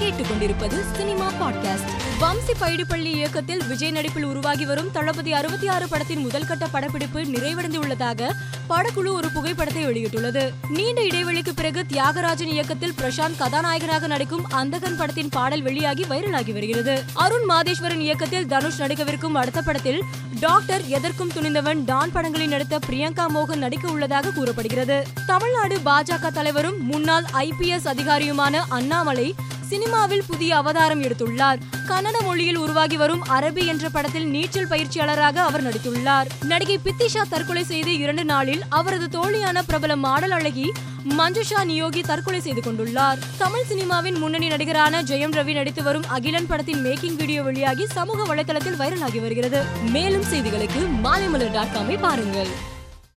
கேட்டுக்கொண்டிருப்பது cinema podcast. Vamsi Paidipally இயக்கத்தில் விஜய் நடிப்பில் உருவாகி வரும் தளபதி அறுபத்தி ஆறு படத்தின் முதல் கட்ட படப்பிடிப்பு நிறைவடைந்துள்ளதாக படக்குழு ஒரு புகைப்படத்தை வெளியிட்டுள்ளது. நீண்ட இடைவெளிக்கு பிறகு தியாகராஜன் இயக்கத்தில் பிரசாந்த் கதாநாயகனாக நடிக்கும் அந்தகன் படத்தின் பாடல் வெளியாகி வைரலாகி வருகிறது. அருண் மாதேஸ்வரன் இயக்கத்தில் தனுஷ் நடிக்கவிருக்கும் அடுத்த படத்தில் டாக்டர் எதற்கும் துணிந்தவன் டான் படங்களில் நடித்த பிரியங்கா மோகன் நடிக்க உள்ளதாக கூறப்படுகிறது. தமிழ்நாடு பாஜக தலைவரும் முன்னாள் ஐபிஎஸ் அதிகாரியுமான அண்ணாமலை சினிமாவில் புதிய அவதாரம் எடுத்துள்ளார். கன்னட மொழியில் உருவாகி வரும் அரபி என்ற படத்தில் நீச்சல் பயிற்சியாளராக அவர் நடித்துள்ளார். நடிகை பித்திஷா தற்கொலை செய்து இரண்டு நாளில் அவரது தோழியான பிரபல மாடல் அழகி மஞ்சுஷா நியோகி தற்கொலை செய்து கொண்டுள்ளார். தமிழ் சினிமாவின் முன்னணி நடிகரான ஜெயம் ரவி நடித்து வரும் அகிலன் படத்தின் மேக்கிங் வீடியோ வெளியாகி சமூக வலைதளத்தில் வைரலாகி வருகிறது. மேலும் செய்திகளுக்கு மாலைமலர் டாட் காமை பாருங்கள்.